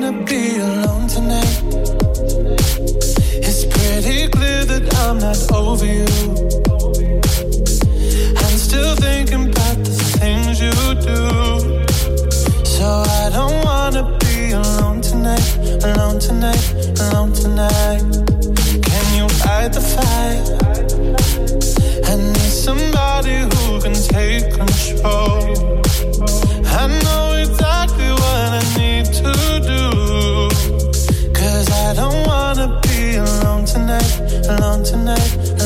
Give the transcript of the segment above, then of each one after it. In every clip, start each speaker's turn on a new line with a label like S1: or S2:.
S1: wanna be alone tonight. It's pretty clear that I'm not over you. I'm still thinking about the things you do. So I don't wanna be alone tonight, alone tonight, alone tonight. Can you fight the fire? I need somebody who can take control. I know exactly what I alone tonight.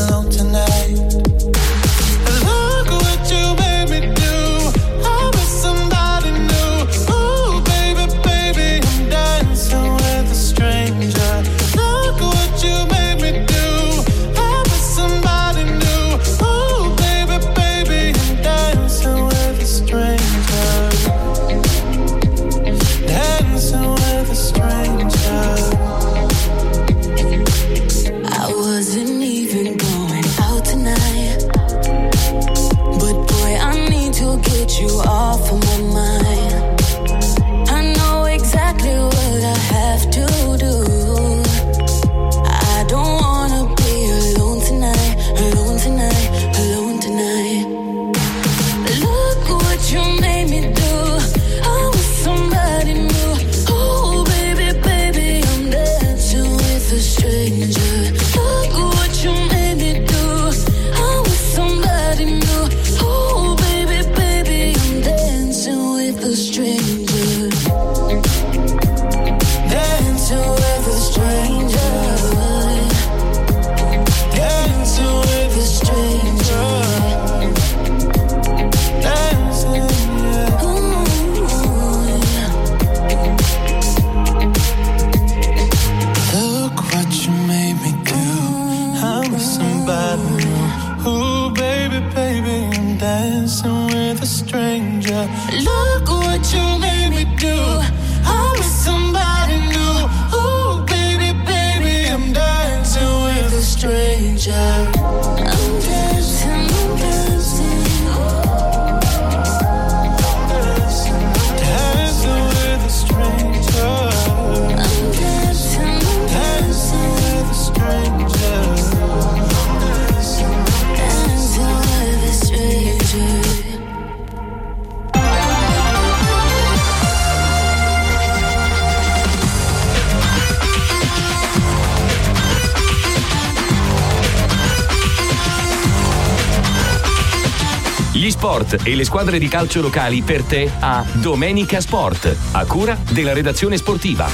S2: E le squadre di calcio locali per te a Domenica Sport, a cura della redazione sportiva.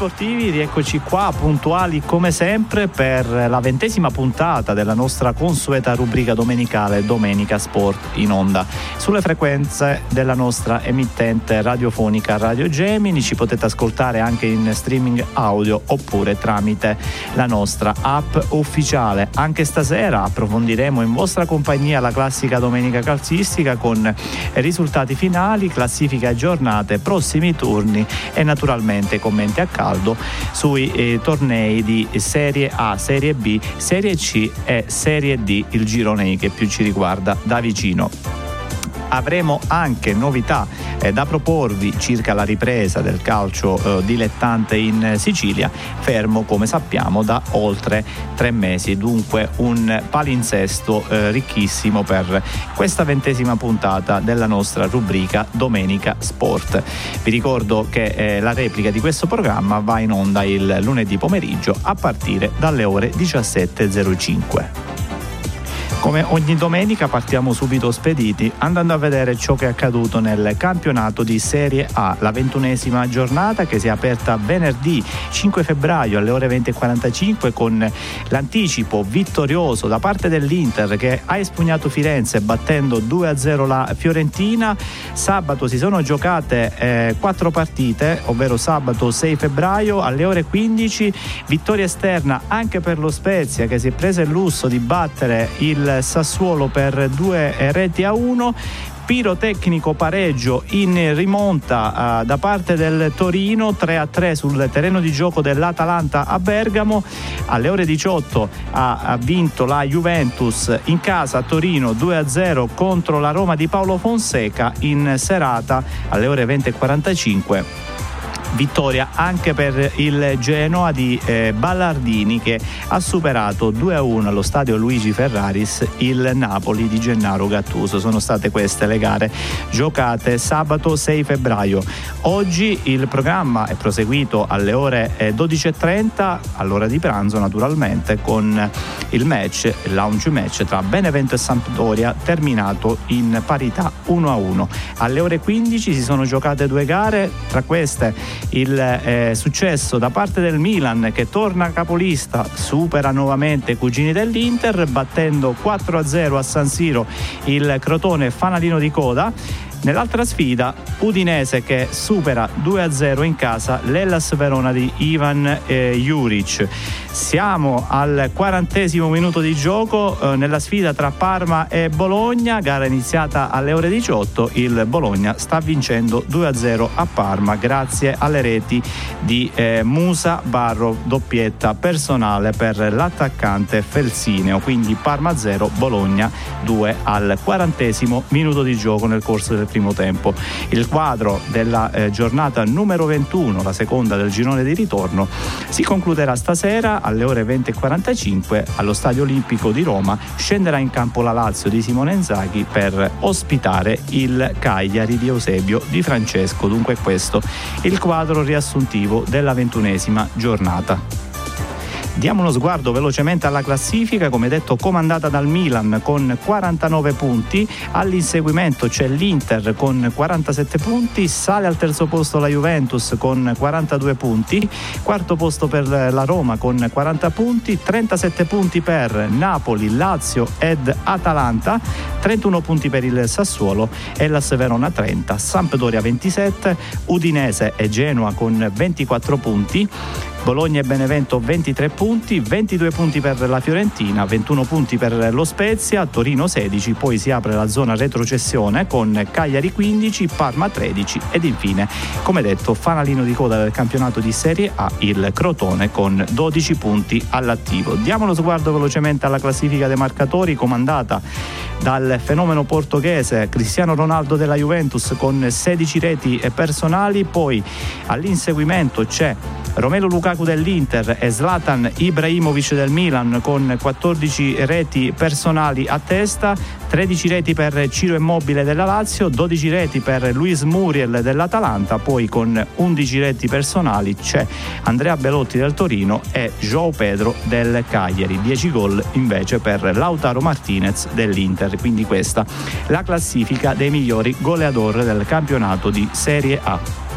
S3: Sportivi, rieccoci qua puntuali come sempre per la ventesima puntata della nostra consueta rubrica domenicale Domenica Sport in onda. Sulle frequenze della nostra emittente radiofonica Radio Gemini ci potete ascoltare anche in streaming audio oppure tramite la nostra app ufficiale. Anche stasera approfondiremo in vostra compagnia la classica domenica calcistica con risultati finali, classifiche aggiornate, prossimi turni e naturalmente commenti a caldo sui eh, tornei di Serie A, Serie B, Serie C e Serie D, il girone che più ci riguarda da vicino avremo anche novità eh, da proporvi circa la ripresa del calcio eh, dilettante in Sicilia, fermo come sappiamo da oltre tre mesi, dunque un palinsesto eh, ricchissimo per questa ventesima puntata della nostra rubrica Domenica Sport. Vi ricordo che eh, la replica di questo programma va in onda il lunedì pomeriggio a partire dalle ore 17.05. Come ogni domenica partiamo subito spediti andando a vedere ciò che è accaduto nel campionato di Serie A, la ventunesima giornata che si è aperta venerdì 5 febbraio alle ore 20.45 con l'anticipo vittorioso da parte dell'Inter che ha espugnato Firenze battendo 2-0 la Fiorentina. Sabato si sono giocate eh, partite, ovvero sabato 6 febbraio alle ore 15, vittoria esterna anche per lo Spezia che si è presa il lusso di battere il Sassuolo per due reti a uno pirotecnico pareggio in rimonta uh, da parte del Torino 3 a 3 sul terreno di gioco dell'Atalanta a Bergamo. Alle ore 18 ha, ha vinto la Juventus in casa a Torino 2 a 0 contro la Roma di Paolo Fonseca in serata alle ore 20.45 vittoria anche per il Genoa di eh, Ballardini che ha superato 2-1 allo stadio Luigi Ferraris il Napoli di Gennaro Gattuso. Sono state queste le gare giocate sabato 6 febbraio. Oggi il programma è proseguito alle ore 12.30 all'ora di pranzo naturalmente con il match, il lounge match tra Benevento e Sampdoria terminato in parità 1-1. Alle ore 15 si sono giocate due gare, tra queste il eh, successo da parte del Milan che torna capolista, supera nuovamente i cugini dell'Inter battendo 4-0 a San Siro il Crotone fanalino di coda Nell'altra sfida, Udinese che supera 2-0 in casa l'Ellas Verona di Ivan eh, Juric. Siamo al quarantesimo minuto di gioco eh, nella sfida tra Parma e Bologna, gara iniziata alle ore 18. Il Bologna sta vincendo 2-0 a Parma grazie alle reti di eh, Musa Barro, doppietta personale per l'attaccante Felsineo. Quindi Parma 0, Bologna 2 al quarantesimo minuto di gioco nel corso del primo tempo. Il quadro della eh, giornata numero 21, la seconda del girone di ritorno, si concluderà stasera alle ore 20.45 allo Stadio Olimpico di Roma. Scenderà in campo la Lazio di Simone Inzaghi per ospitare il Cagliari di Eusebio di Francesco. Dunque questo il quadro riassuntivo della ventunesima giornata. Diamo uno sguardo velocemente alla classifica, come detto comandata dal Milan con 49 punti, all'inseguimento c'è l'Inter con 47 punti, sale al terzo posto la Juventus con 42 punti, quarto posto per la Roma con 40 punti, 37 punti per Napoli, Lazio ed Atalanta, 31 punti per il Sassuolo e la Severona 30, Sampdoria 27, Udinese e Genoa con 24 punti, Bologna e Benevento 23 punti, 22 punti per la Fiorentina, 21 punti per lo Spezia, Torino 16, poi si apre la zona retrocessione con Cagliari 15, Parma 13 ed infine, come detto, fanalino di coda del campionato di Serie A il Crotone con 12 punti all'attivo. Diamo uno sguardo velocemente alla classifica dei marcatori comandata dal fenomeno portoghese Cristiano Ronaldo della Juventus con 16 reti personali, poi all'inseguimento c'è Romelo Lukaku dell'Inter e Zlatan Ibrahimovic del Milan con 14 reti personali a testa, 13 reti per Ciro Immobile della Lazio, 12 reti per Luis Muriel dell'Atalanta, poi con 11 reti personali c'è Andrea Belotti del Torino e João Pedro del Cagliari, 10 gol invece per Lautaro Martinez dell'Inter, quindi questa la classifica dei migliori goleador del campionato di Serie A.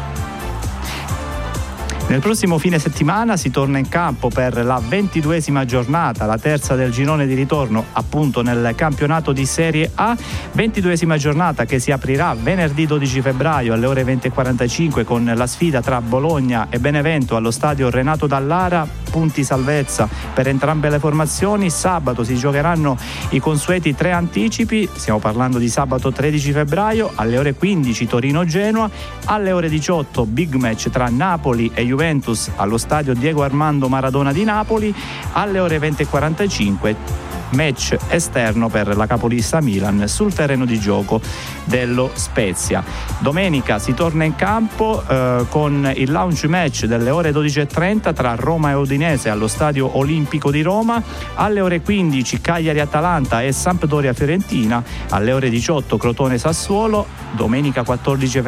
S3: Nel prossimo fine settimana si torna in campo per la ventiduesima giornata, la terza del girone di ritorno appunto nel campionato di Serie A, ventiduesima giornata che si aprirà venerdì 12 febbraio alle ore 20.45 con la sfida tra Bologna e Benevento allo stadio Renato Dallara, punti salvezza per entrambe le formazioni, sabato si giocheranno i consueti tre anticipi, stiamo parlando di sabato 13 febbraio alle ore 15 Torino-Genoa, alle ore 18 big match tra Napoli e Juventus allo stadio Diego Armando Maradona di Napoli alle ore 20.45 match esterno per la capolista Milan sul terreno di gioco dello Spezia. Domenica si torna in campo eh, con il launch match delle ore 12.30 tra Roma e Udinese allo Stadio Olimpico di Roma, alle ore 15 Cagliari-Atalanta e Sampdoria-Fiorentina, alle ore 18 Crotone-Sassuolo, domenica 14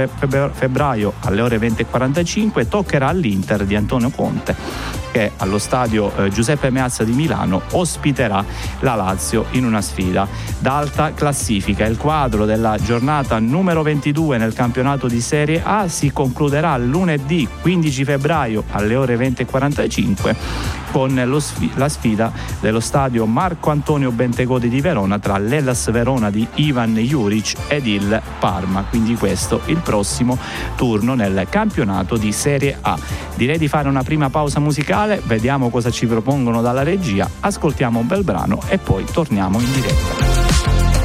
S3: febbraio alle ore 20.45 toccherà all'Inter di Antonio Conte che allo stadio eh, Giuseppe Meazza di Milano ospiterà la Lazio in una sfida d'alta classifica. Il quadro della giornata numero 22 nel campionato di Serie A si concluderà lunedì 15 febbraio alle ore 20.45 con sfi- la sfida dello stadio Marco Antonio Bentegodi di Verona tra l'Ellas Verona di Ivan Juric ed il Parma. Quindi questo il prossimo turno nel campionato di Serie A. Direi di fare una prima pausa musicale vediamo cosa ci propongono dalla regia, ascoltiamo un bel brano e poi torniamo in diretta.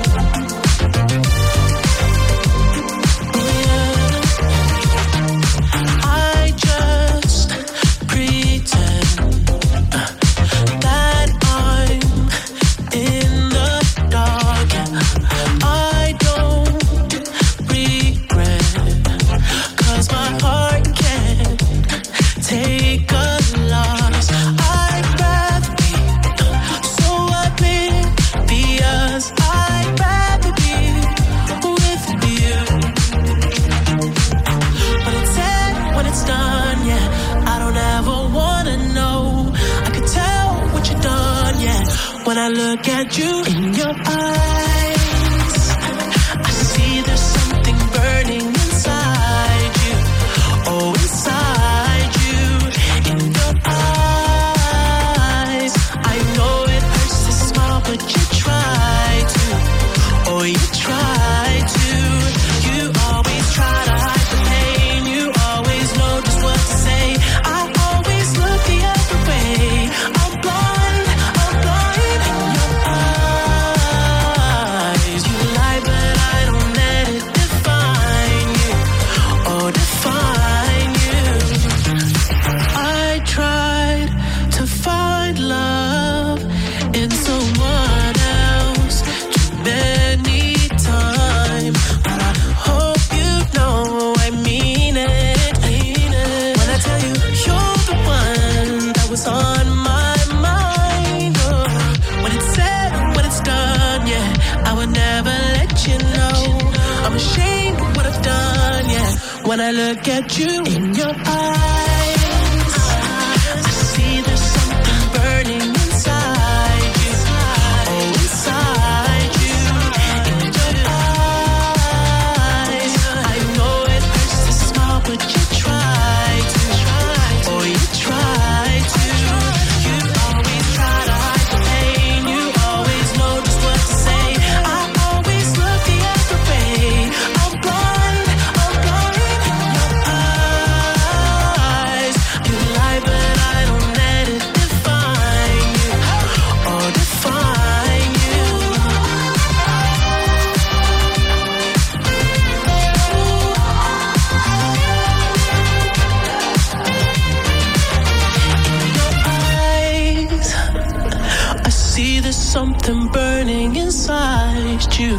S1: Something burning inside you.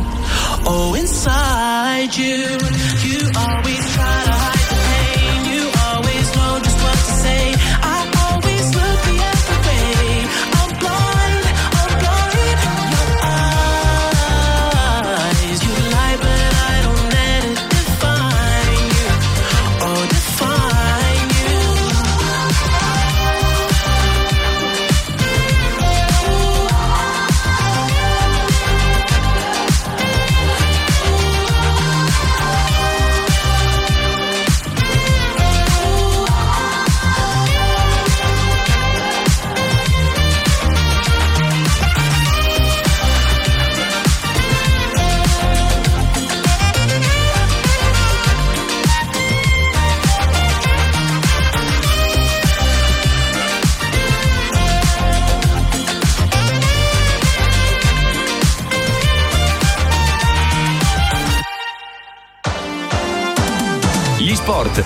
S1: Oh, inside you.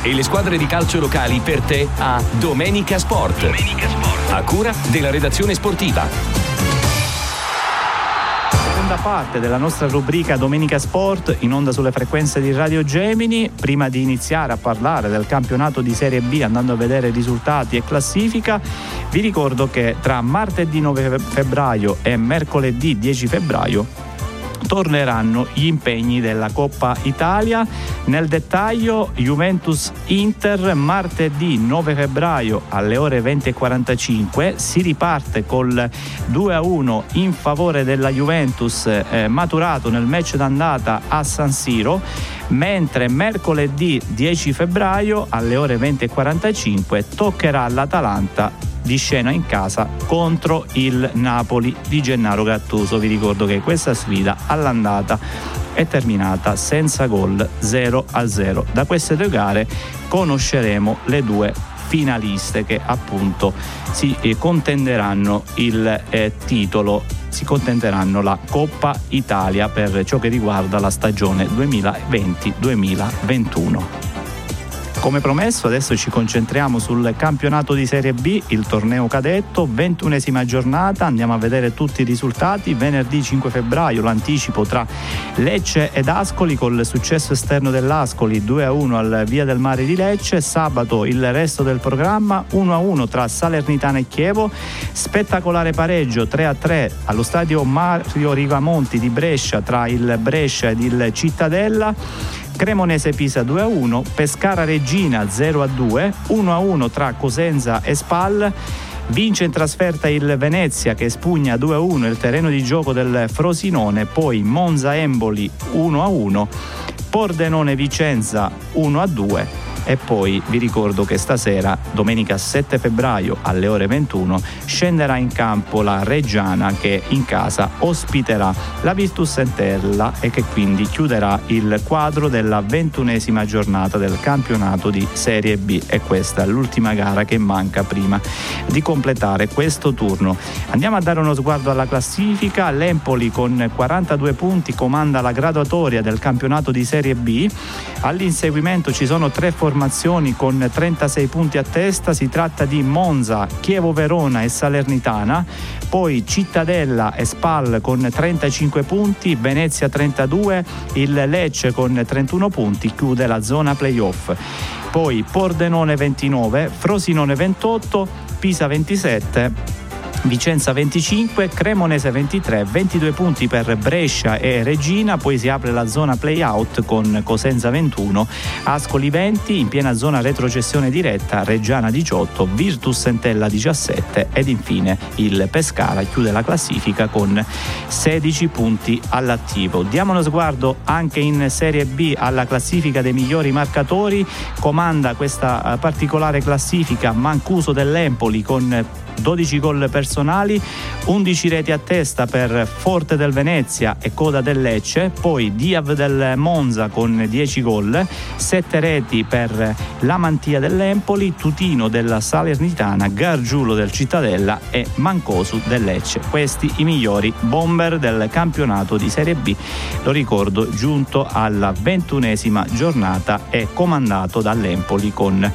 S2: E le squadre di calcio locali per te a Domenica Sport. A cura della redazione sportiva.
S3: Seconda parte della nostra rubrica Domenica Sport in onda sulle frequenze di Radio Gemini. Prima di iniziare a parlare del campionato di Serie B andando a vedere risultati e classifica, vi ricordo che tra martedì 9 febbraio e mercoledì 10 febbraio torneranno gli impegni della Coppa Italia. Nel dettaglio Juventus Inter martedì 9 febbraio alle ore 20.45 si riparte col 2-1 in favore della Juventus eh, maturato nel match d'andata a San Siro mentre mercoledì 10 febbraio alle ore 20.45 toccherà all'Atalanta di scena in casa contro il Napoli di Gennaro Gattuso. Vi ricordo che questa sfida all'andata è terminata senza gol 0 a 0. Da queste due gare conosceremo le due finaliste che appunto si eh, contenderanno il eh, titolo si contenderanno la Coppa Italia per ciò che riguarda la stagione 2020-2021. Come promesso adesso ci concentriamo sul campionato di Serie B, il torneo cadetto, ventunesima giornata, andiamo a vedere tutti i risultati. Venerdì 5 febbraio l'anticipo tra Lecce ed Ascoli col successo esterno dell'Ascoli 2-1 al Via del Mare di Lecce, sabato il resto del programma 1-1 tra Salernitana e Chievo, spettacolare pareggio 3-3 allo stadio Mario Rivamonti di Brescia tra il Brescia ed il Cittadella Cremonese Pisa 2-1, Pescara Regina 0-2, 1-1 tra Cosenza e Spal. Vince in trasferta il Venezia che spugna 2-1 il terreno di gioco del Frosinone, poi Monza Emboli 1-1, Pordenone Vicenza 1-2 e poi vi ricordo che stasera, domenica 7 febbraio alle ore 21, scenderà in campo la Reggiana che in casa ospiterà la Virtus Entella e che quindi chiuderà il quadro della ventunesima giornata del campionato di Serie B. E questa è l'ultima gara che manca prima di completare questo turno. Andiamo a dare uno sguardo alla classifica, l'Empoli con 42 punti comanda la graduatoria del campionato di Serie B, all'inseguimento ci sono tre formazioni formazioni con 36 punti a testa, si tratta di Monza, Chievo Verona e Salernitana, poi Cittadella e Spal con 35 punti, Venezia 32, il Lecce con 31 punti chiude la zona playoff. Poi Pordenone 29, Frosinone 28, Pisa 27 Vicenza 25, Cremonese 23, 22 punti per Brescia e Regina, poi si apre la zona play-out con Cosenza 21, Ascoli 20, in piena zona retrocessione diretta Reggiana 18, Virtus Entella 17 ed infine il Pescara chiude la classifica con 16 punti all'attivo. Diamo uno sguardo anche in Serie B alla classifica dei migliori marcatori, comanda questa eh, particolare classifica Mancuso dell'Empoli con 12 gol personali, 11 reti a testa per Forte del Venezia e Coda del Lecce, poi Diav del Monza con 10 gol, 7 reti per la Mantia dell'Empoli, Tutino della Salernitana, Gargiulo del Cittadella e Mancosu del Lecce. Questi i migliori bomber del campionato di Serie B, lo ricordo, giunto alla ventunesima giornata e comandato dall'Empoli con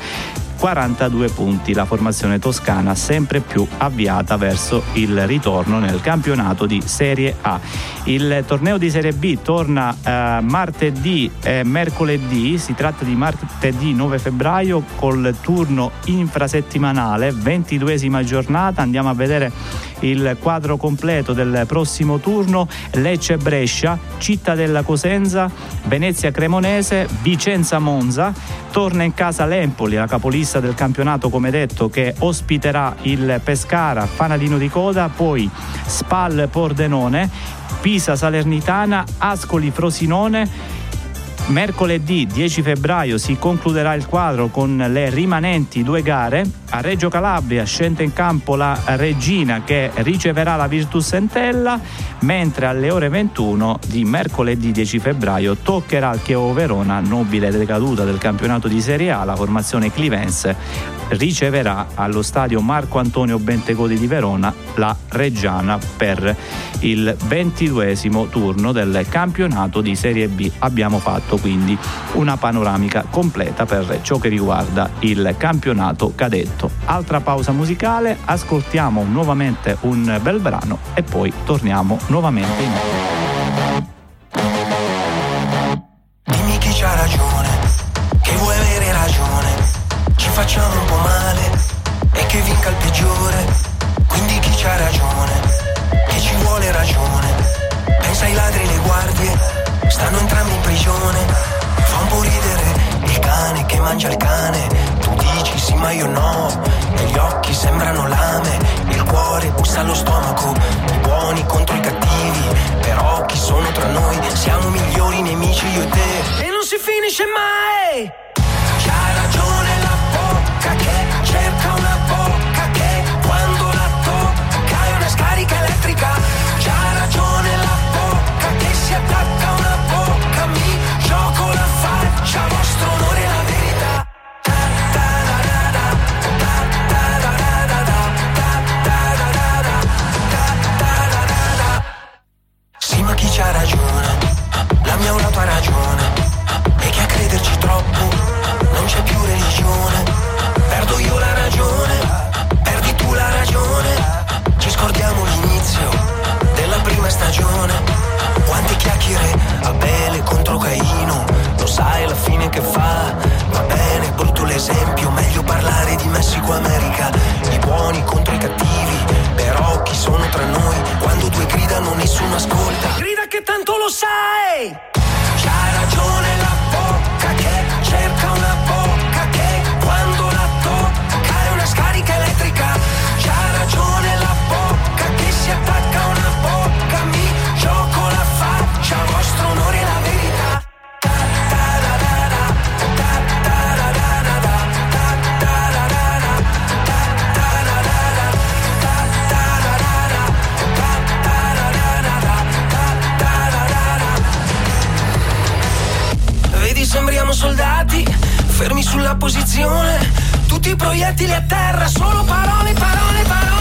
S3: 42 punti. La formazione toscana sempre più avviata verso il ritorno nel campionato di Serie A. Il torneo di Serie B torna eh, martedì e mercoledì, si tratta di martedì 9 febbraio col turno infrasettimanale, 22esima giornata, andiamo a vedere il quadro completo del prossimo turno, Lecce Brescia, Cittadella Cosenza, Venezia Cremonese, Vicenza Monza, torna in casa l'Empoli, la capolista del campionato come detto che ospiterà il Pescara, Fanalino di Coda, poi Spal Pordenone, Pisa Salernitana, Ascoli Frosinone Mercoledì 10 febbraio si concluderà il quadro con le rimanenti due gare. A Reggio Calabria scende in campo la Regina che riceverà la Virtus Entella, mentre alle ore 21 di mercoledì 10 febbraio toccherà al Chievo Verona, nobile decaduta del campionato di Serie A, la formazione Clivense riceverà allo stadio Marco Antonio Bentegodi di Verona la Reggiana per il ventiduesimo turno del campionato di Serie B. Abbiamo fatto quindi una panoramica completa per ciò che riguarda il campionato cadetto. Altra pausa musicale, ascoltiamo nuovamente un bel brano e poi torniamo nuovamente in
S4: Dimmi ci facciamo un po' male e che vinca il peggiore, quindi chi c'ha ragione, che ci vuole ragione, pensa ai ladri e le guardie Stanno entrambi in prigione, fa un po' ridere il cane che mangia il cane. Tu dici sì ma io no, e gli occhi sembrano lame, il cuore bussa allo stomaco, i buoni contro i cattivi, però chi sono tra noi? Siamo migliori nemici io e te. E non si finisce mai! stato a ragione E che a crederci troppo non c'è più religione Perdo io la ragione, perdi tu la ragione Ci scordiamo l'inizio della prima stagione quante chiacchiere, Abele contro Caino Lo sai la fine che fa, va bene, brutto l'esempio Meglio parlare di Messico-America I buoni contro i cattivi, però chi sono tra noi? Quando due gridano nessuno ascolta Grida che tanto lo sai! Shut soldati, fermi sulla posizione, tutti i proiettili a terra, solo parole, parole, parole.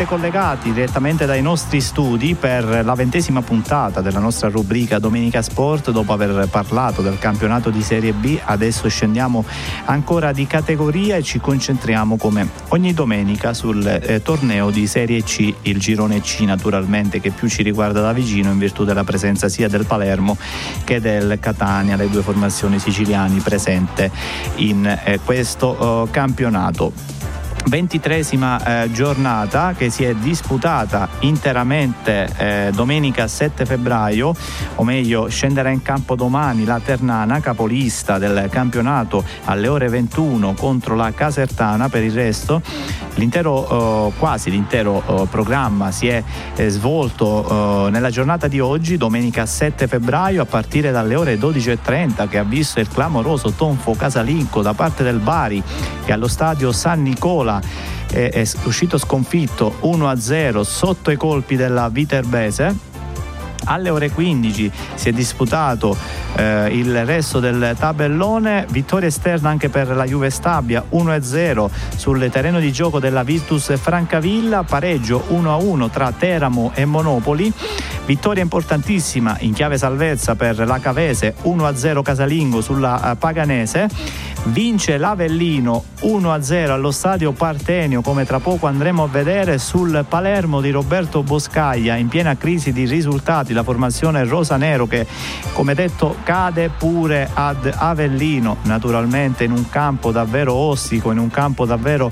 S3: Nuovamente collegati direttamente dai nostri studi per la ventesima puntata della nostra rubrica Domenica Sport. Dopo aver parlato del campionato di Serie B, adesso scendiamo ancora di categoria e ci concentriamo come ogni domenica sul eh, torneo di Serie C, il girone C naturalmente che più ci riguarda da vicino in virtù della presenza sia del Palermo che del Catania, le due formazioni siciliane presente in eh, questo eh, campionato. 23esima eh, giornata che si è disputata interamente eh, domenica 7 febbraio, o meglio scenderà in campo domani la Ternana, capolista del campionato alle ore 21 contro la Casertana. Per il resto l'intero, eh, quasi l'intero eh, programma si è eh, svolto eh, nella giornata di oggi, domenica 7 febbraio, a partire dalle ore 12.30 che ha visto il clamoroso tonfo casalinco da parte del Bari che allo stadio San Nicola è, è uscito sconfitto 1-0 sotto i colpi della Viterbese. Alle ore 15 si è disputato eh, il resto del tabellone, vittoria esterna anche per la Juve Stabia 1-0 sul terreno di gioco della Virtus Francavilla, pareggio 1-1 tra Teramo e Monopoli, vittoria importantissima in chiave salvezza per la Cavese 1-0 casalingo sulla eh, Paganese, vince l'Avellino 1-0 allo stadio Partenio come tra poco andremo a vedere sul Palermo di Roberto Boscaglia. In piena crisi di risultati la formazione rosa-nero che come detto cade pure ad Avellino. Naturalmente in un campo davvero ostico in un campo davvero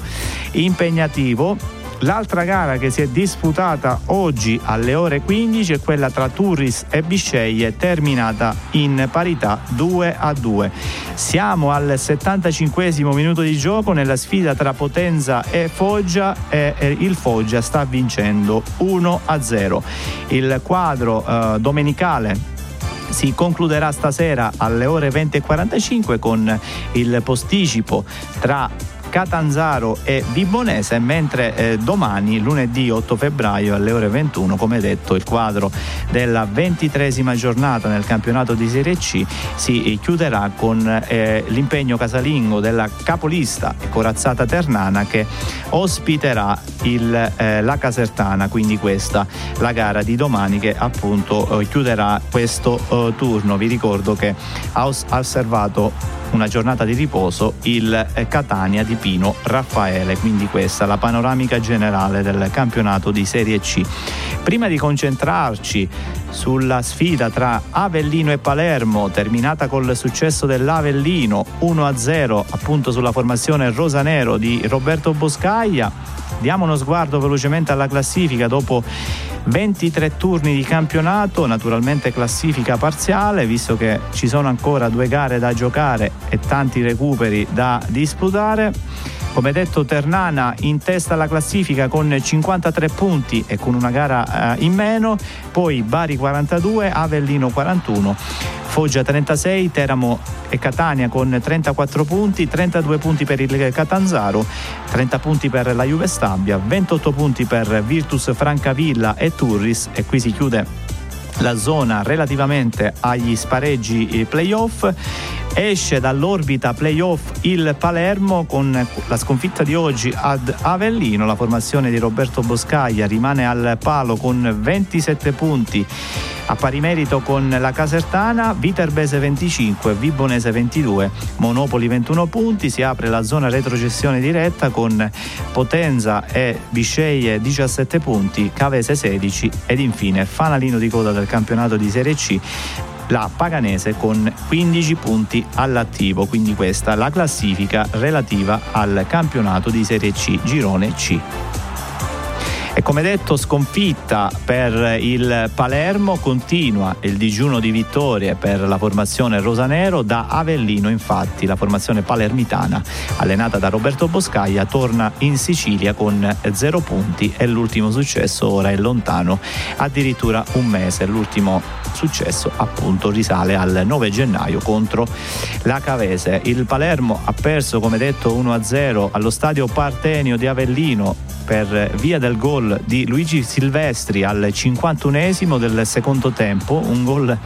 S3: impegnativo L'altra gara che si è disputata oggi alle ore 15 è quella tra Turris e Bisceglie, terminata in parità 2 a 2. Siamo al 75 minuto di gioco nella sfida tra Potenza e Foggia e il Foggia sta vincendo 1 a 0. Il quadro eh, domenicale si concluderà stasera alle ore 20.45 con il posticipo tra Catanzaro e Vibonese, mentre eh, domani, lunedì 8 febbraio alle ore 21, come detto, il quadro della ventitresima giornata nel campionato di Serie C si chiuderà con eh, l'impegno casalingo della capolista corazzata Ternana che ospiterà il, eh, la Casertana, quindi questa la gara di domani che appunto eh, chiuderà questo eh, turno. Vi ricordo che ha, os- ha osservato una giornata di riposo il eh, Catania di Pino Raffaele, quindi questa la panoramica generale del campionato di Serie C. Prima di concentrarci sulla sfida tra Avellino e Palermo, terminata col successo dell'Avellino 1-0 appunto sulla formazione rosanero di Roberto Boscaglia, diamo uno sguardo velocemente alla classifica dopo 23 turni di campionato, naturalmente classifica parziale, visto che ci sono ancora due gare da giocare e tanti recuperi da disputare. Come detto Ternana in testa alla classifica con 53 punti e con una gara eh, in meno, poi Bari 42, Avellino 41, Foggia 36, Teramo e Catania con 34 punti, 32 punti per il Catanzaro, 30 punti per la Juve Stabia, 28 punti per Virtus Francavilla e Turris e qui si chiude la zona relativamente agli spareggi playoff. Esce dall'orbita playoff il Palermo con la sconfitta di oggi ad Avellino. La formazione di Roberto Boscaglia rimane al palo con 27 punti A pari merito con la Casertana, Viterbese 25, Vibonese 22, Monopoli 21 punti, si apre la zona retrocessione diretta con Potenza e Bisceglie 17 punti, Cavese 16 ed infine fanalino di coda del campionato di Serie C la Paganese con 15 punti all'attivo, quindi questa la classifica relativa al campionato di Serie C, girone C. E come detto, sconfitta per il Palermo, continua il digiuno di vittorie per la formazione rosanero. Da Avellino, infatti la formazione palermitana allenata da Roberto Boscaglia torna in Sicilia con zero punti. E l'ultimo successo ora è lontano, addirittura un mese, l'ultimo successo appunto risale al 9 gennaio contro la Cavese. Il Palermo ha perso come detto 1-0 allo stadio Partenio di Avellino per via del gol di Luigi Silvestri al 51esimo del secondo tempo, un gol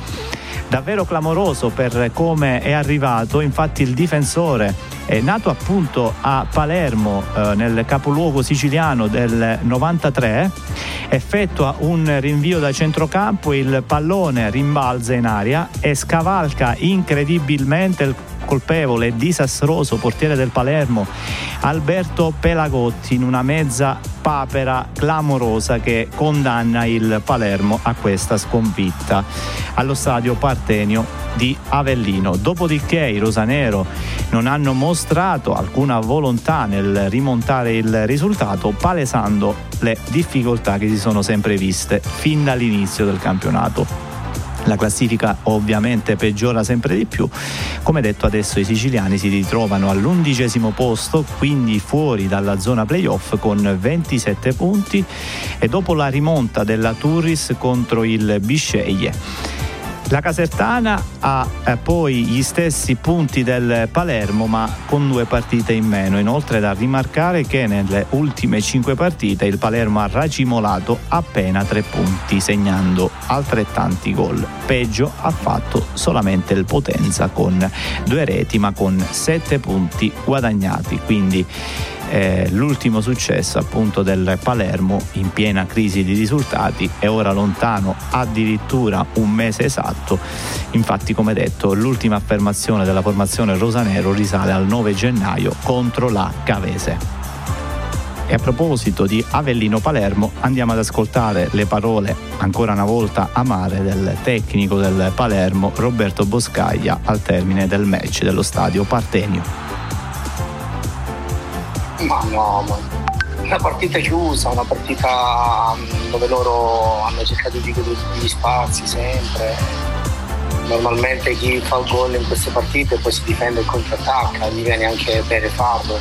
S3: davvero clamoroso per come è arrivato, infatti il difensore è nato appunto a Palermo eh, nel capoluogo siciliano del 93, effettua un rinvio da centrocampo, il pallone rimbalza in aria e scavalca incredibilmente il colpevole e disastroso portiere del Palermo Alberto Pelagotti in una mezza papera clamorosa che condanna il Palermo a questa sconfitta allo stadio Partenio di Avellino. Dopodiché i rosanero non hanno mostrato alcuna volontà nel rimontare il risultato, palesando le difficoltà che si sono sempre viste fin dall'inizio del campionato. La classifica ovviamente peggiora sempre di più. Come detto adesso i siciliani si ritrovano all'undicesimo posto, quindi fuori dalla zona playoff con 27 punti e dopo la rimonta della Turris contro il Bisceglie. La Casertana ha eh, poi gli stessi punti del Palermo ma con due partite in meno. Inoltre da rimarcare che nelle ultime cinque partite il Palermo ha racimolato appena tre punti segnando altrettanti gol. Peggio ha fatto solamente il Potenza con due reti ma con sette punti guadagnati. Quindi eh, l'ultimo successo appunto del Palermo in piena crisi di risultati. È ora lontano addirittura un mese esatto. Infatti come detto l'ultima affermazione della formazione rosanero risale al 9 gennaio contro la Cavese e a proposito di Avellino Palermo andiamo ad ascoltare le parole ancora una volta amare del tecnico del Palermo Roberto Boscaglia al termine del match dello stadio Partenio.
S5: Ma no, una partita chiusa, una partita mm, dove loro hanno cercato di godere gli spazi sempre. Normalmente chi fa il gol in queste partite poi si difende e contrattacca, gli viene anche bene farlo.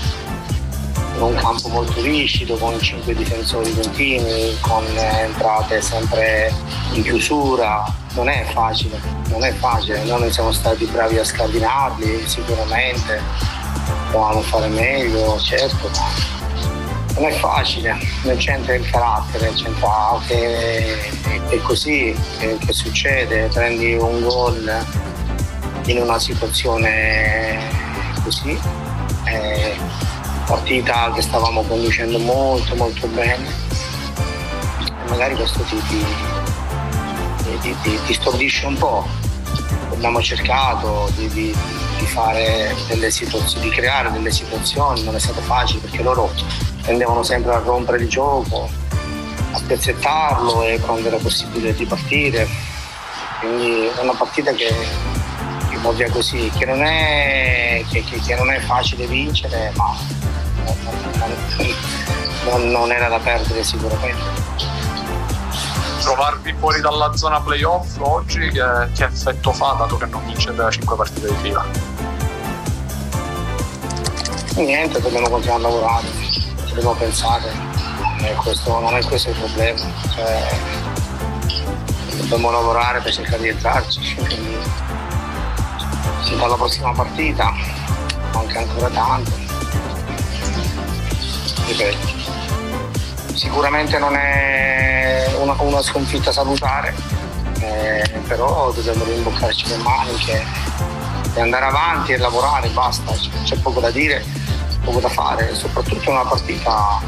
S5: In un campo molto rigido, con cinque difensori continui, con entrate sempre in chiusura. Non è facile, non è facile. Noi non siamo stati bravi a scardinarli sicuramente potevamo fare meglio, certo, non è facile, non c'entra il carattere, c'entra che è così che, che succede, prendi un gol in una situazione così, eh, partita che stavamo conducendo molto molto bene e magari questo ti, ti, ti, ti stordisce un po'. Abbiamo cercato di, di di fare delle situazioni, di creare delle situazioni, non è stato facile perché loro tendevano sempre a rompere il gioco, a spezzettarlo e quando era possibile di partire. Quindi è una partita che, che via così, che non, è, che, che, che non è facile vincere, ma non, non, non era da perdere sicuramente
S6: trovarvi fuori dalla zona playoff oggi che, che effetto fa dato che non vincete da 5 partite di fila?
S5: Niente, dobbiamo continuare a lavorare, dobbiamo pensare, è questo, non è questo il problema. Cioè, dobbiamo lavorare per cercare di entrarci, quindi si fa la prossima partita, manca ancora tanto. Ripeto, sicuramente non è una, una sconfitta salutare, eh, però dobbiamo rimboccarci le maniche e andare avanti e lavorare, basta, c'è poco da dire poco da fare, soprattutto una partita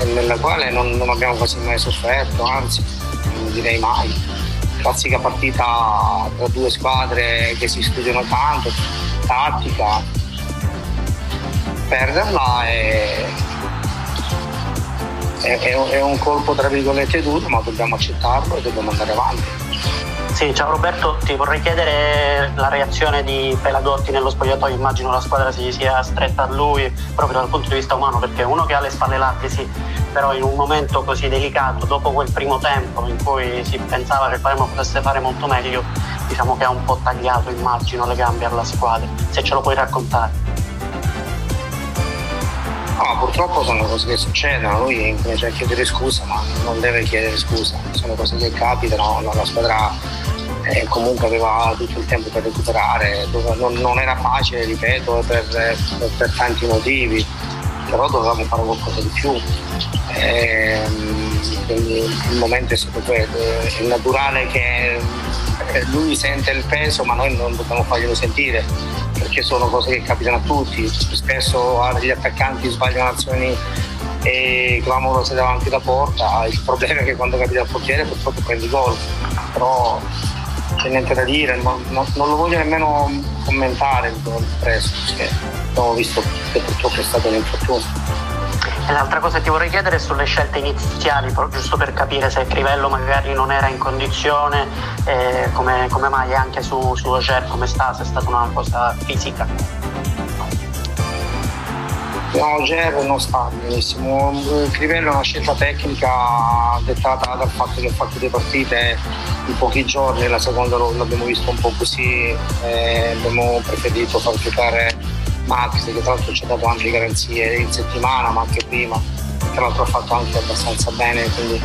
S5: eh, nella quale non, non, abbiamo quasi mai sofferto, anzi direi mai. Classica partita tra due squadre che si studiano tanto, tattica, perderla è, è, è un colpo tra virgolette duro, ma dobbiamo accettarlo e dobbiamo andare avanti.
S7: Sì, ciao Roberto, ti vorrei chiedere la reazione di Pelagotti nello spogliatoio, immagino la squadra si sia stretta a lui proprio dal punto di vista umano, perché uno che ha le spalle larghe sì, però in un momento così delicato, dopo quel primo tempo in cui si pensava che Palermo potesse fare molto meglio, diciamo che ha un po' tagliato, immagino, le gambe alla squadra, se ce lo puoi raccontare.
S5: No, purtroppo sono cose che succedono, lui comincia a chiedere scusa, ma non deve chiedere scusa, sono cose che capitano, la squadra e comunque aveva tutto il tempo per recuperare, non, non era facile, ripeto, per, per, tanti motivi, però dovevamo fare qualcosa di più. E, ehm, quindi il momento è stato quello, è naturale che lui sente il peso ma noi non dobbiamo farglielo sentire perché sono cose che capitano a tutti, spesso gli attaccanti sbagliano azioni e clamorose davanti alla porta, il problema è che quando capita al portiere purtroppo prendi gol, però c'è niente da dire, non, non, non lo voglio nemmeno commentare il gol preso, perché abbiamo visto che purtroppo è stato un infortunio.
S7: L'altra cosa che ti vorrei chiedere è sulle scelte iniziali, giusto per capire se Crivello magari non era in condizione, eh, come, come, mai anche su, su Oger come sta, se è stata una cosa fisica.
S5: No, Ger non sta benissimo. Crivello è una scelta tecnica dettata dal fatto che ha fatto due partite in pochi giorni, la seconda l'abbiamo visto un po' così, eh, abbiamo preferito far giocare Max che tra l'altro ci ha dato anche garanzie in settimana ma anche prima, tra l'altro ha fatto anche abbastanza bene, quindi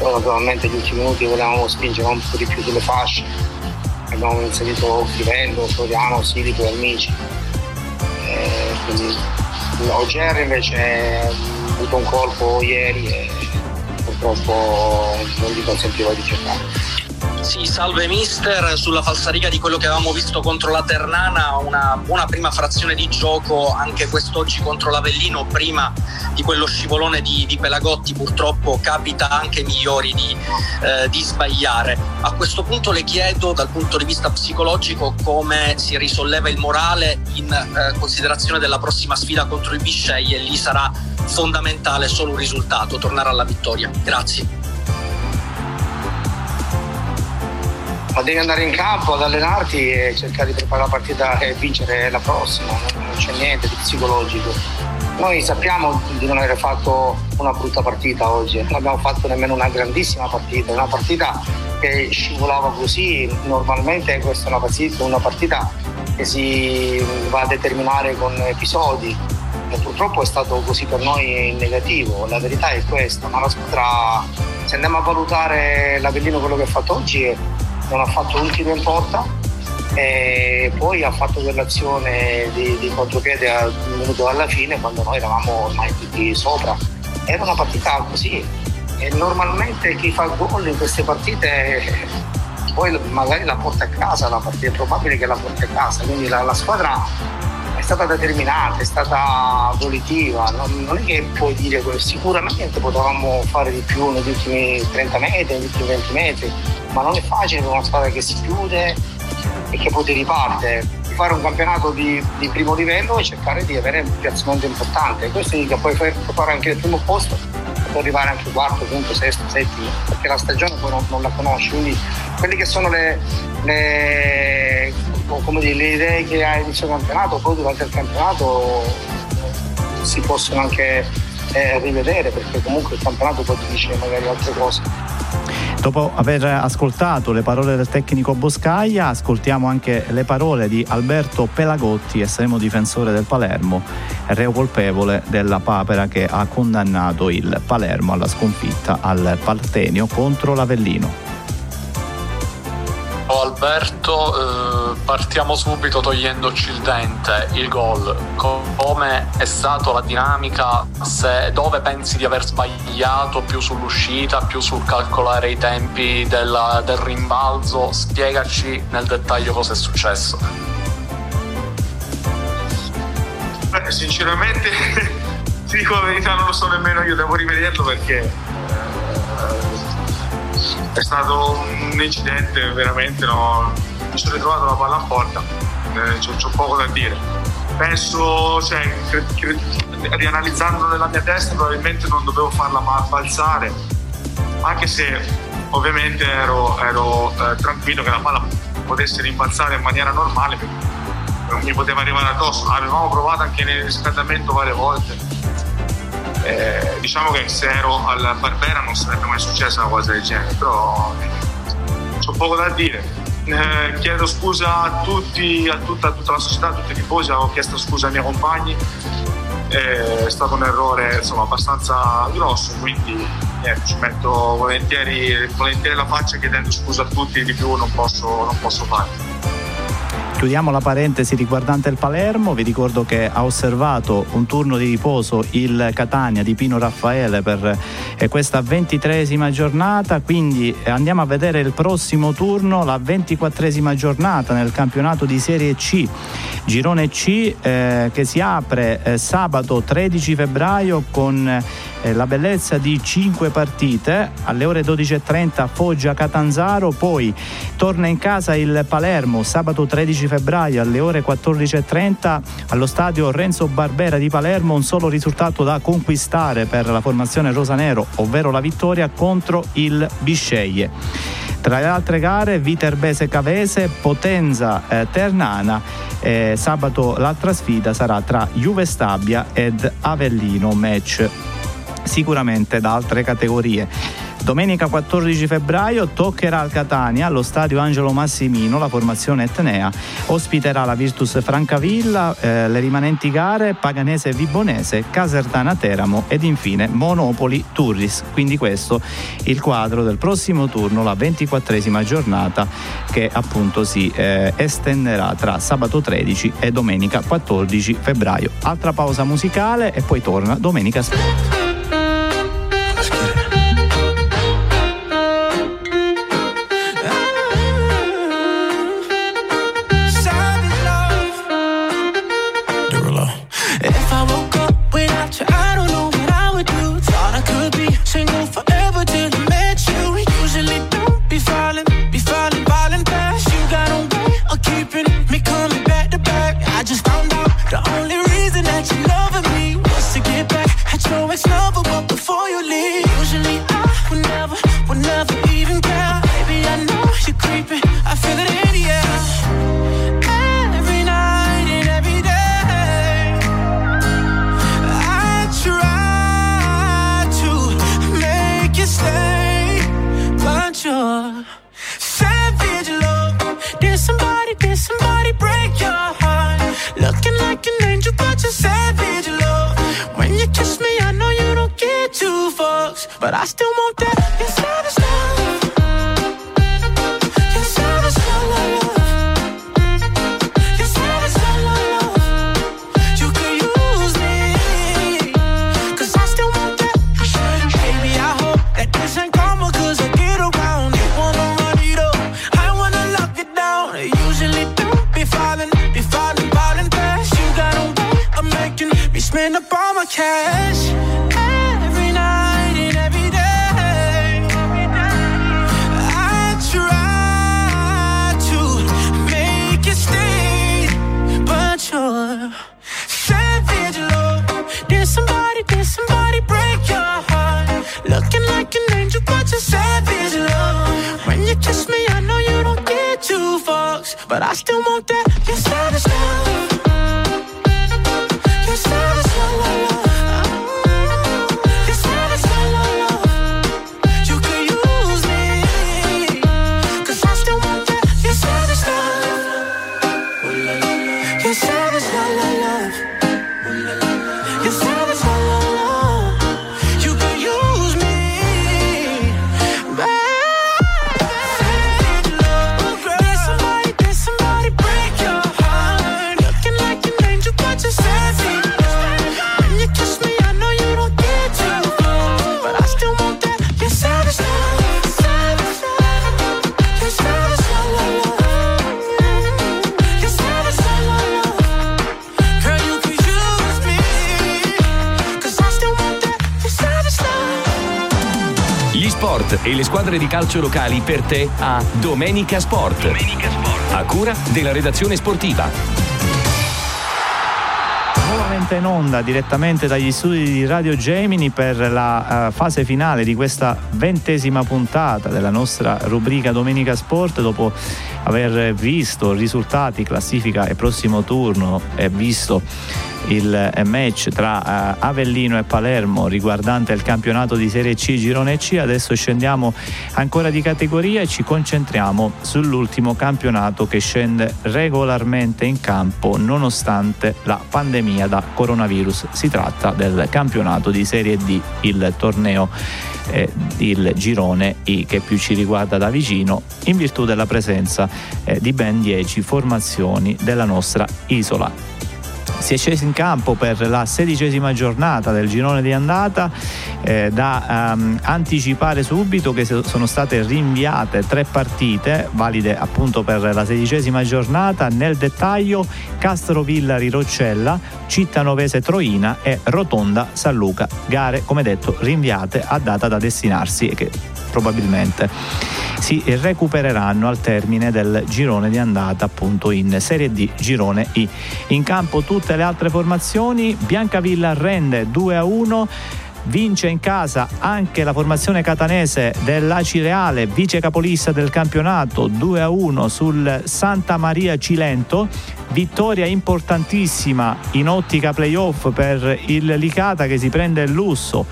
S5: naturalmente gli ultimi minuti volevamo spingere un po' di più sulle fasce. Abbiamo inserito Crivello, Floriano, Silico e Amici. Eh, quindi Oger invece ha avuto un colpo ieri e purtroppo non gli consentiva di giocare.
S8: Sì, salve mister, sulla falsariga di quello che avevamo visto contro la Ternana, una buona prima frazione di gioco anche quest'oggi contro l'Avellino, prima di quello scivolone di, di Pelagotti, purtroppo capita anche ai migliori di, eh, di, sbagliare. A questo punto le chiedo dal punto di vista psicologico come si risolleva il morale in eh, considerazione della prossima sfida contro il Biscei e lì sarà fondamentale solo un risultato, tornare alla vittoria. Grazie.
S5: Devi andare in campo ad allenarti e cercare di preparare la partita e vincere la prossima, non c'è niente di psicologico. Noi sappiamo di non aver fatto una brutta partita oggi, non abbiamo fatto nemmeno una grandissima partita, una partita che scivolava così, normalmente questa è una partita, una partita che si va a determinare con episodi e purtroppo è stato così per noi in negativo, la verità è questa, ma la squadra, se andiamo a valutare l'Avellino quello che ha fatto oggi non ha fatto tiro in porta e poi ha fatto quell'azione di, di contropiede al minuto alla fine quando noi eravamo ormai tutti sopra. Era una partita così. E normalmente chi fa gol in queste partite poi magari la porta a casa, la partita è probabile che la porti a casa, quindi la, la squadra è stata determinata, è stata volitiva, non, non, è che puoi dire sicuramente potevamo fare di più negli ultimi 30 metri, negli ultimi 20 metri, ma non è facile per una squadra che si chiude e che poi ti riparte. Fare un campionato di, di primo livello e cercare di avere un piazzamento importante. Questo significa poi fare anche il primo posto può arrivare anche quarto, quinto, sesto, settimo, perché la stagione poi non, non la conosci. Quindi quelle che sono le, le, dire, le idee che hai inizio campionato, poi durante il campionato si possono anche eh, rivedere, perché comunque il campionato poi ti dice magari altre cose.
S3: Dopo aver ascoltato le parole del tecnico Boscaglia, ascoltiamo anche le parole di Alberto Pelagotti, estremo difensore del Palermo, reo colpevole della papera che ha condannato il Palermo alla sconfitta al Partenio contro l'Avellino.
S6: Alberto, eh, partiamo subito togliendoci il dente, il gol. Come è stata la dinamica? Se, dove pensi di aver sbagliato più sull'uscita, più sul calcolare i tempi della, del rimbalzo? Spiegaci nel dettaglio cosa è successo.
S5: Beh, sinceramente, ti dico la verità, non lo so nemmeno io, devo rivederlo perché
S9: è stato un incidente veramente, no, mi sono ritrovato la palla a porta, eh, c'ho, poco da dire. Penso, cioè, cre- cre- rianalizzando nella mia testa, probabilmente non dovevo farla ma balzare, anche se ovviamente ero, ero eh, tranquillo che la palla potesse rimbalzare in maniera normale, non mi poteva arrivare addosso. Avevamo provato anche nel riscaldamento varie volte. Eh, diciamo che se ero al Barbera non sarebbe mai successa una cosa del genere, però eh, c'ho poco da dire. Eh, chiedo scusa a tutti, a tutta, a tutta, la società, a tutti i tifosi, ho chiesto scusa ai miei compagni, eh, è stato un errore insomma, abbastanza grosso, quindi niente, ci metto volentieri, volentieri la faccia chiedendo scusa a tutti, di più non posso, non posso fare.
S1: Chiudiamo la parentesi riguardante il Palermo, vi ricordo che ha osservato un turno di riposo il Catania di Pino Raffaele per eh, questa ventitresima giornata, quindi eh, andiamo a vedere il prossimo turno, la ventiquattresima giornata nel campionato di Serie C, girone C eh, che si apre eh, sabato 13 febbraio con eh, la bellezza di 5 partite, alle ore 12.30 Foggia Catanzaro, poi torna in casa il Palermo sabato 13 febbraio febbraio alle ore 14.30 allo stadio Renzo Barbera di Palermo un solo risultato da conquistare per la formazione rosanero, ovvero la vittoria contro il Bisceglie. Tra le altre gare Viterbese Cavese, Potenza eh, Ternana, eh, sabato l'altra sfida sarà tra Juve Stabia ed Avellino, match sicuramente da altre categorie. Domenica 14 febbraio toccherà al Catania, allo stadio Angelo Massimino, la formazione etnea. Ospiterà la Virtus Francavilla, eh, le rimanenti gare Paganese Vibonese, Casertana Teramo ed infine Monopoli Turris. Quindi questo il quadro del prossimo turno, la 24esima giornata che appunto si eh, estenderà tra sabato 13 e domenica 14 febbraio. Altra pausa musicale e poi torna domenica sport. But I still
S2: le squadre di calcio locali per te a Domenica Sport. Domenica Sport. A cura della redazione sportiva
S3: nuovamente in onda direttamente dagli studi di Radio Gemini per la uh, fase finale di questa ventesima puntata della nostra rubrica Domenica Sport dopo aver visto risultati, classifica e prossimo turno e visto il eh, match tra uh, Avellino e Palermo riguardante il campionato di Serie C Girone C. Adesso scendiamo ancora di categoria e ci concentriamo sull'ultimo campionato che scende regolarmente in campo nonostante la pandemia da coronavirus. Si tratta del campionato di Serie D, il torneo eh, il girone I che più ci riguarda da vicino in virtù della presenza eh, di ben 10 formazioni della nostra isola si è sceso in campo per la sedicesima giornata del girone di andata eh, da um, anticipare subito che sono state rinviate tre partite valide appunto per la sedicesima giornata. Nel dettaglio Castro Villari Roccella Cittanovese Troina e Rotonda San Luca. Gare come detto rinviate a data da destinarsi e che probabilmente si recupereranno al termine del girone di andata appunto in Serie D girone I. In campo tutte le altre formazioni, Biancavilla rende 2 a 1 vince in casa anche la formazione catanese dell'Aci Reale, vice capolista del campionato 2 a 1 sul Santa Maria Cilento. Vittoria importantissima in ottica playoff per il Licata che si prende il lusso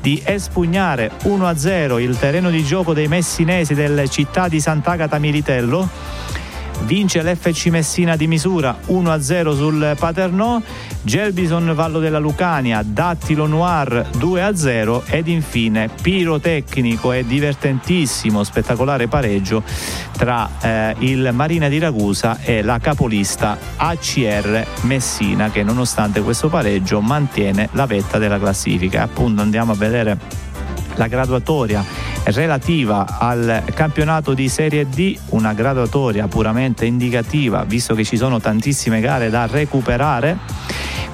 S3: di espugnare 1 a 0 il terreno di gioco dei messinesi del città di Sant'Agata Militello vince l'FC Messina di misura 1-0 sul Paternò, Gelbison Vallo della Lucania, Dattilo Noir 2-0 ed infine pirotecnico e divertentissimo spettacolare pareggio tra eh, il Marina di Ragusa e la capolista ACR Messina che nonostante questo pareggio mantiene la vetta della classifica. Appunto andiamo a vedere la graduatoria relativa al campionato di Serie D, una graduatoria puramente indicativa visto che ci sono tantissime gare da recuperare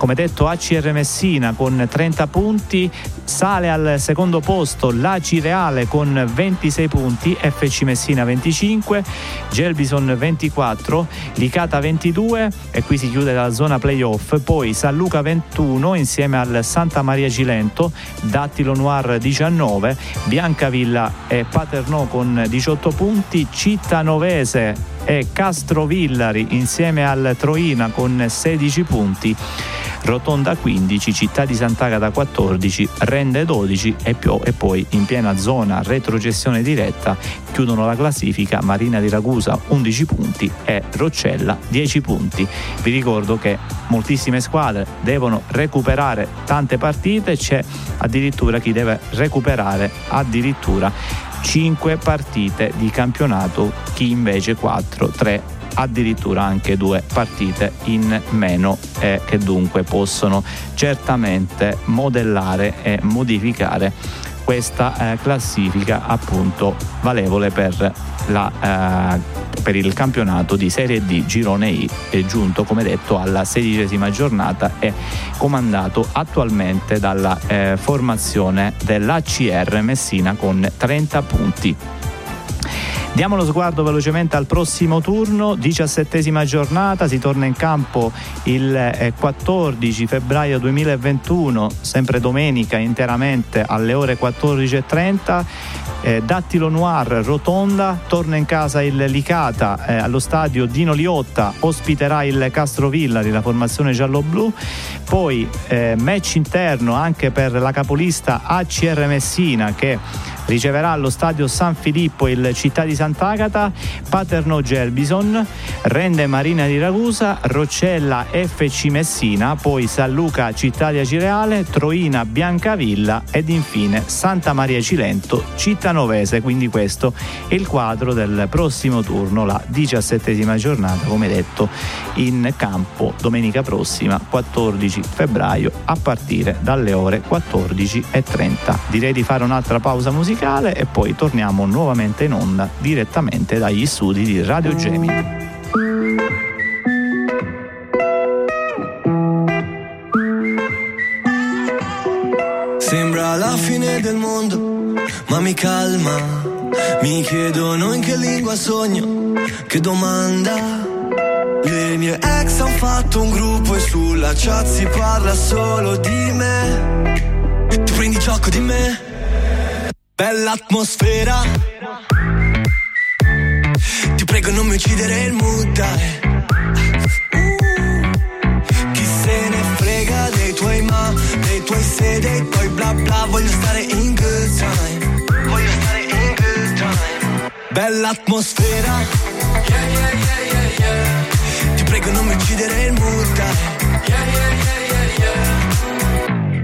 S3: come detto ACR Messina con 30 punti, sale al secondo posto l'ACI Reale con 26 punti, FC Messina 25, Gelbison 24, Licata 22 e qui si chiude la zona playoff, poi San Luca 21 insieme al Santa Maria Cilento, Dattilo Noir 19, Biancavilla e Paternò con 18 punti, Citta Novese e Castrovillari insieme al Troina con 16 punti. Rotonda 15, Città di Sant'Agata 14, Rende 12 e, più, e poi in piena zona retrogestione diretta chiudono la classifica Marina di Ragusa 11 punti e Roccella 10 punti. Vi ricordo che moltissime squadre devono recuperare tante partite, c'è addirittura chi deve recuperare addirittura 5 partite di campionato, chi invece 4, 3 addirittura anche due partite in meno e che dunque possono certamente modellare e modificare questa eh, classifica appunto valevole per, la, eh, per, il campionato di Serie D Girone I è giunto come detto alla sedicesima giornata e comandato attualmente dalla eh, formazione dell'ACR Messina con 30 punti. Diamo lo sguardo velocemente al prossimo turno, diciassettesima giornata, si torna in campo il 14 eh, febbraio 2021, sempre domenica interamente alle ore 14.30. Eh, Dattilo Noir Rotonda, torna in casa il Licata eh, allo stadio Dino Liotta, ospiterà il Castrovillari, la formazione giallo-blu, poi eh, match interno anche per la capolista ACR Messina che riceverà allo stadio San Filippo il Città di Sant'Agata, Paterno Gelbison, Rende Marina di Ragusa, Roccella FC Messina, poi San Luca Città di Acireale, Troina Biancavilla ed infine Santa Maria Cilento Cittanovese. Quindi questo è il quadro del prossimo turno, la diciassettesima giornata, come detto, in campo domenica prossima, 14 febbraio, a partire dalle ore 14.30. Direi di fare un'altra pausa musicale musicale e poi torniamo nuovamente in onda direttamente dagli studi di Radio Gemini.
S10: Sembra la fine del mondo
S4: ma mi calma. Mi chiedono in che lingua sogno, che domanda. Le mie ex hanno fatto un gruppo e sulla chat si parla solo di me. Ti prendi gioco di me? Bella atmosfera. Ti prego non mi uccidere il mood, dai. Uh, chi se ne frega dei tuoi ma, dei tuoi se, dei tuoi bla bla, voglio stare in good time. Voglio stare in good time. Bella atmosfera. Yeah, yeah, yeah, yeah, yeah. Ti prego non mi uccidere il mood, dai.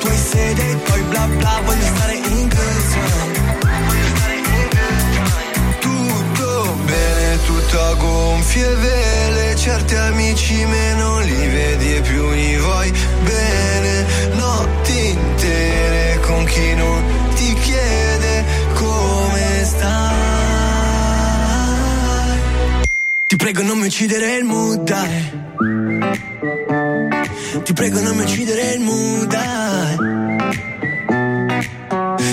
S4: Tuoi se, dei tuoi bla bla, voglio stare in time. Voglio stare in good. Tutto bene, tutto a gonfie vele, certi amici me non li vedi e più li vuoi bene. Notti intere con chi non ti chiede come stai. Ti prego non mi uccidere il mood, dai. Ti prego non mi uccidere il dai.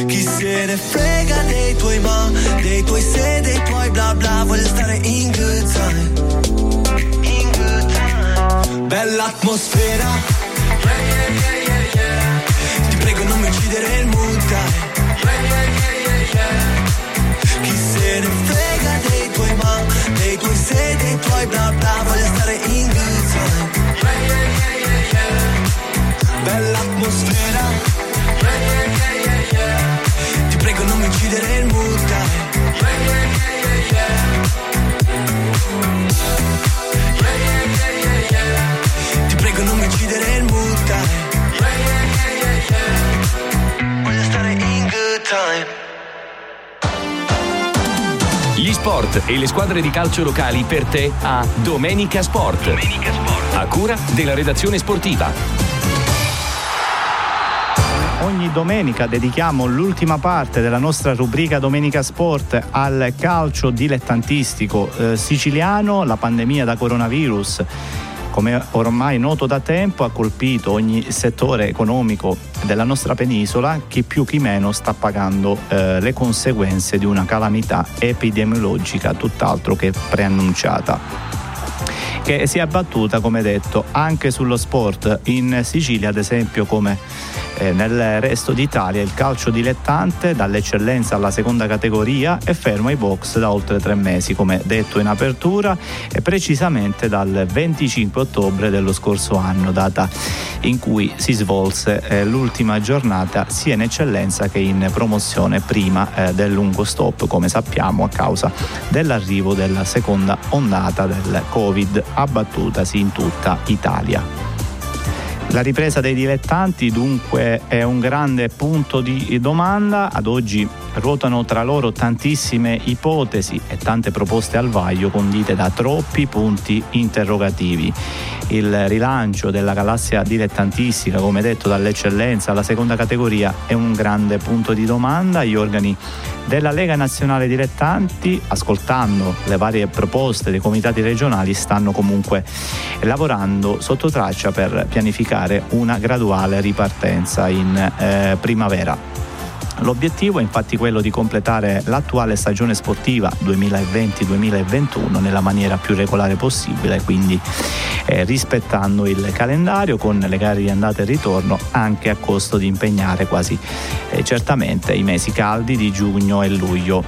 S4: Chi se ne frega dei tuoi ma, dei tuoi se, dei tuoi bla bla, voglio stare in good time. In good time. Bella atmosfera. Yeah, yeah, yeah. Ti prego non mi uccidere il mood. Chi se ne frega dei tuoi ma, dei tuoi se, dei tuoi bla bla, voglio stare Bella atmosfera. Yeah, yeah, yeah, yeah, yeah. Ti prego non mi uccidere il mood, dai. Yeah, yeah, yeah, yeah, yeah. Yeah, yeah, yeah, yeah, yeah. Ti prego non mi uccidere il mood, dai. Yeah, yeah, yeah, yeah, yeah. Voglio stare in good time.
S2: Gli sport e le squadre di calcio locali per te a Domenica Sport. A cura della redazione sportiva.
S3: Ogni domenica dedichiamo l'ultima parte della nostra rubrica Domenica Sport al calcio dilettantistico eh, siciliano. La pandemia da coronavirus, come ormai noto da tempo, ha colpito ogni settore economico della nostra penisola. Chi più chi meno sta pagando eh, le conseguenze di una calamità epidemiologica tutt'altro che preannunciata che si è abbattuta, come detto, anche sullo sport. In Sicilia, ad esempio, come eh, nel resto d'Italia, il calcio dilettante, dall'eccellenza alla seconda categoria, è fermo ai box da oltre tre mesi, come detto in apertura, e precisamente dal 25 ottobre dello scorso anno, data in cui si svolse eh, l'ultima giornata sia in eccellenza che in promozione prima eh, del lungo stop, come sappiamo, a causa dell'arrivo della seconda ondata del Covid abbattutasi in tutta Italia. La ripresa dei dilettanti dunque è un grande punto di domanda, ad oggi ruotano tra loro tantissime ipotesi e tante proposte al vaglio condite da troppi punti interrogativi. Il rilancio della galassia dilettantistica, come detto dall'eccellenza alla seconda categoria, è un grande punto di domanda. Gli organi della Lega Nazionale Dilettanti, ascoltando le varie proposte dei comitati regionali, stanno comunque lavorando sotto traccia per pianificare una graduale ripartenza in eh, primavera. L'obiettivo è infatti quello di completare l'attuale stagione sportiva 2020-2021 nella maniera più regolare possibile, quindi eh, rispettando il calendario con le gare di andata e ritorno anche a costo di impegnare quasi eh, certamente i mesi caldi di giugno e luglio.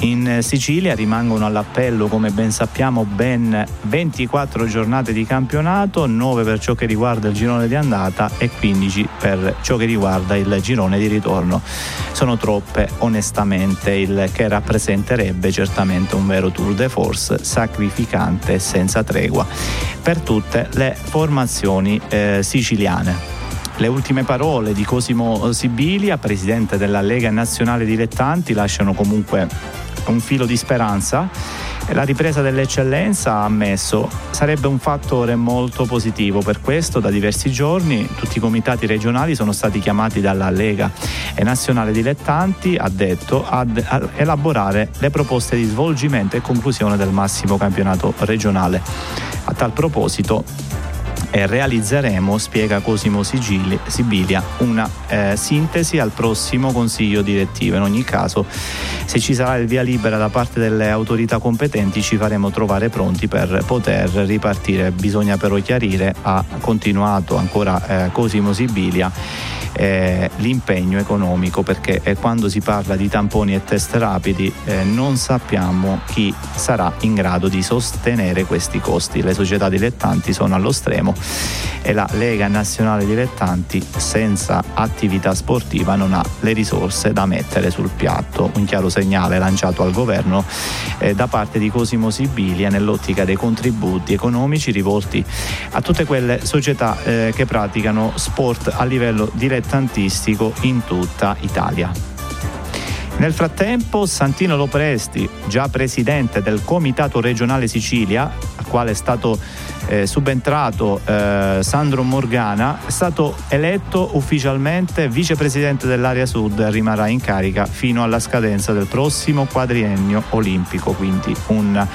S3: In Sicilia rimangono all'appello, come ben sappiamo, ben 24 giornate di campionato, 9 per ciò che riguarda il girone di andata e 15 per ciò che riguarda il girone di ritorno sono troppe onestamente, il che rappresenterebbe certamente un vero tour de force sacrificante senza tregua per tutte le formazioni eh, siciliane. Le ultime parole di Cosimo Sibilia, presidente della Lega Nazionale Dilettanti, lasciano comunque un filo di speranza. La ripresa dell'eccellenza, ha ammesso, sarebbe un fattore molto positivo. Per questo da diversi giorni tutti i comitati regionali sono stati chiamati dalla Lega Nazionale Dilettanti, ha detto, ad elaborare le proposte di svolgimento e conclusione del massimo campionato regionale. A tal proposito e realizzeremo, spiega Cosimo Sigili, Sibilia, una eh, sintesi al prossimo consiglio direttivo. In ogni caso, se ci sarà il via libera da parte delle autorità competenti, ci faremo trovare pronti per poter ripartire. Bisogna però chiarire, ha continuato ancora eh, Cosimo Sibilia eh, l'impegno economico perché eh, quando si parla di tamponi e test rapidi eh, non sappiamo chi sarà in grado di sostenere questi costi. Le società dilettanti sono allo stremo e la Lega Nazionale Dilettanti senza attività sportiva non ha le risorse da mettere sul piatto. Un chiaro segnale lanciato al governo eh, da parte di Cosimo Sibilia nell'ottica dei contributi economici rivolti a tutte quelle società eh, che praticano sport a livello dilettantistico dilettantistico in tutta Italia. Nel frattempo Santino Lopresti, già presidente del Comitato regionale Sicilia, al quale è stato eh, subentrato eh, Sandro Morgana, è stato eletto ufficialmente vicepresidente dell'area sud e rimarrà in carica fino alla scadenza del prossimo quadriennio olimpico, quindi un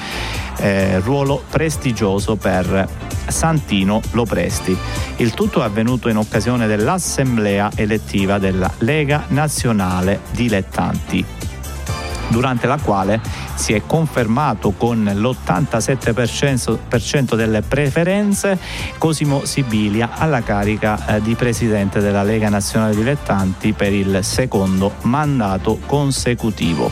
S3: eh, ruolo prestigioso per Santino Lopresti. Il tutto è avvenuto in occasione dell'assemblea elettiva della Lega Nazionale Dilettanti durante la quale si è confermato con l'87% delle preferenze Cosimo Sibilia alla carica eh, di presidente della Lega Nazionale Dilettanti per il secondo mandato consecutivo.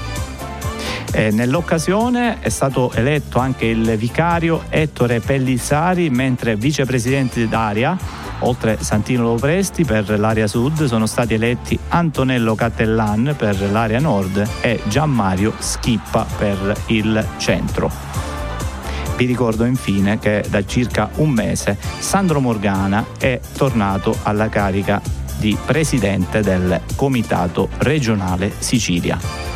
S3: Eh, nell'occasione è stato eletto anche il vicario Ettore Pellizzari, mentre vicepresidente d'area, oltre Santino Lopresti per l'area sud, sono stati eletti Antonello Cattellan per l'area nord e Gianmario Schippa per il centro. Vi ricordo infine che da circa un mese Sandro Morgana è tornato alla carica di presidente del Comitato regionale Sicilia.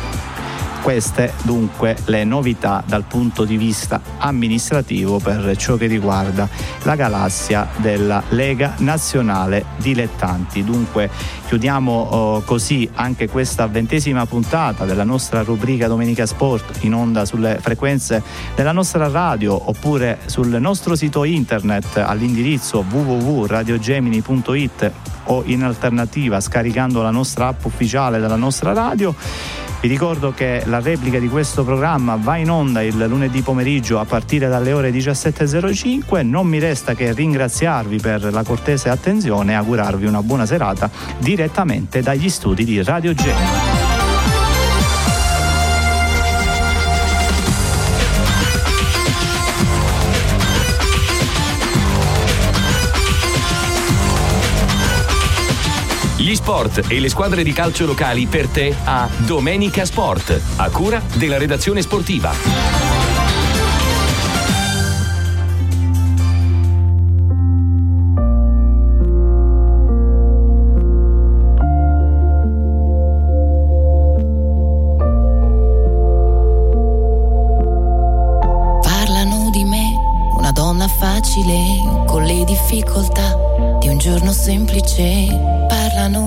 S3: Queste dunque le novità dal punto di vista amministrativo per ciò che riguarda la galassia della Lega Nazionale Dilettanti. Dunque chiudiamo oh, così anche questa ventesima puntata della nostra rubrica Domenica Sport in onda sulle frequenze della nostra radio oppure sul nostro sito internet all'indirizzo www.radiogemini.it o in alternativa scaricando la nostra app ufficiale della nostra radio. Vi ricordo che la replica di questo programma va in onda il lunedì pomeriggio a partire dalle ore 17.05. Non mi resta che ringraziarvi per la cortese attenzione e augurarvi una buona serata direttamente dagli studi di Radio Gemini.
S2: Gli sport e le squadre di calcio locali per te a Domenica Sport, a cura della redazione sportiva.
S11: Con le difficoltà di un giorno semplice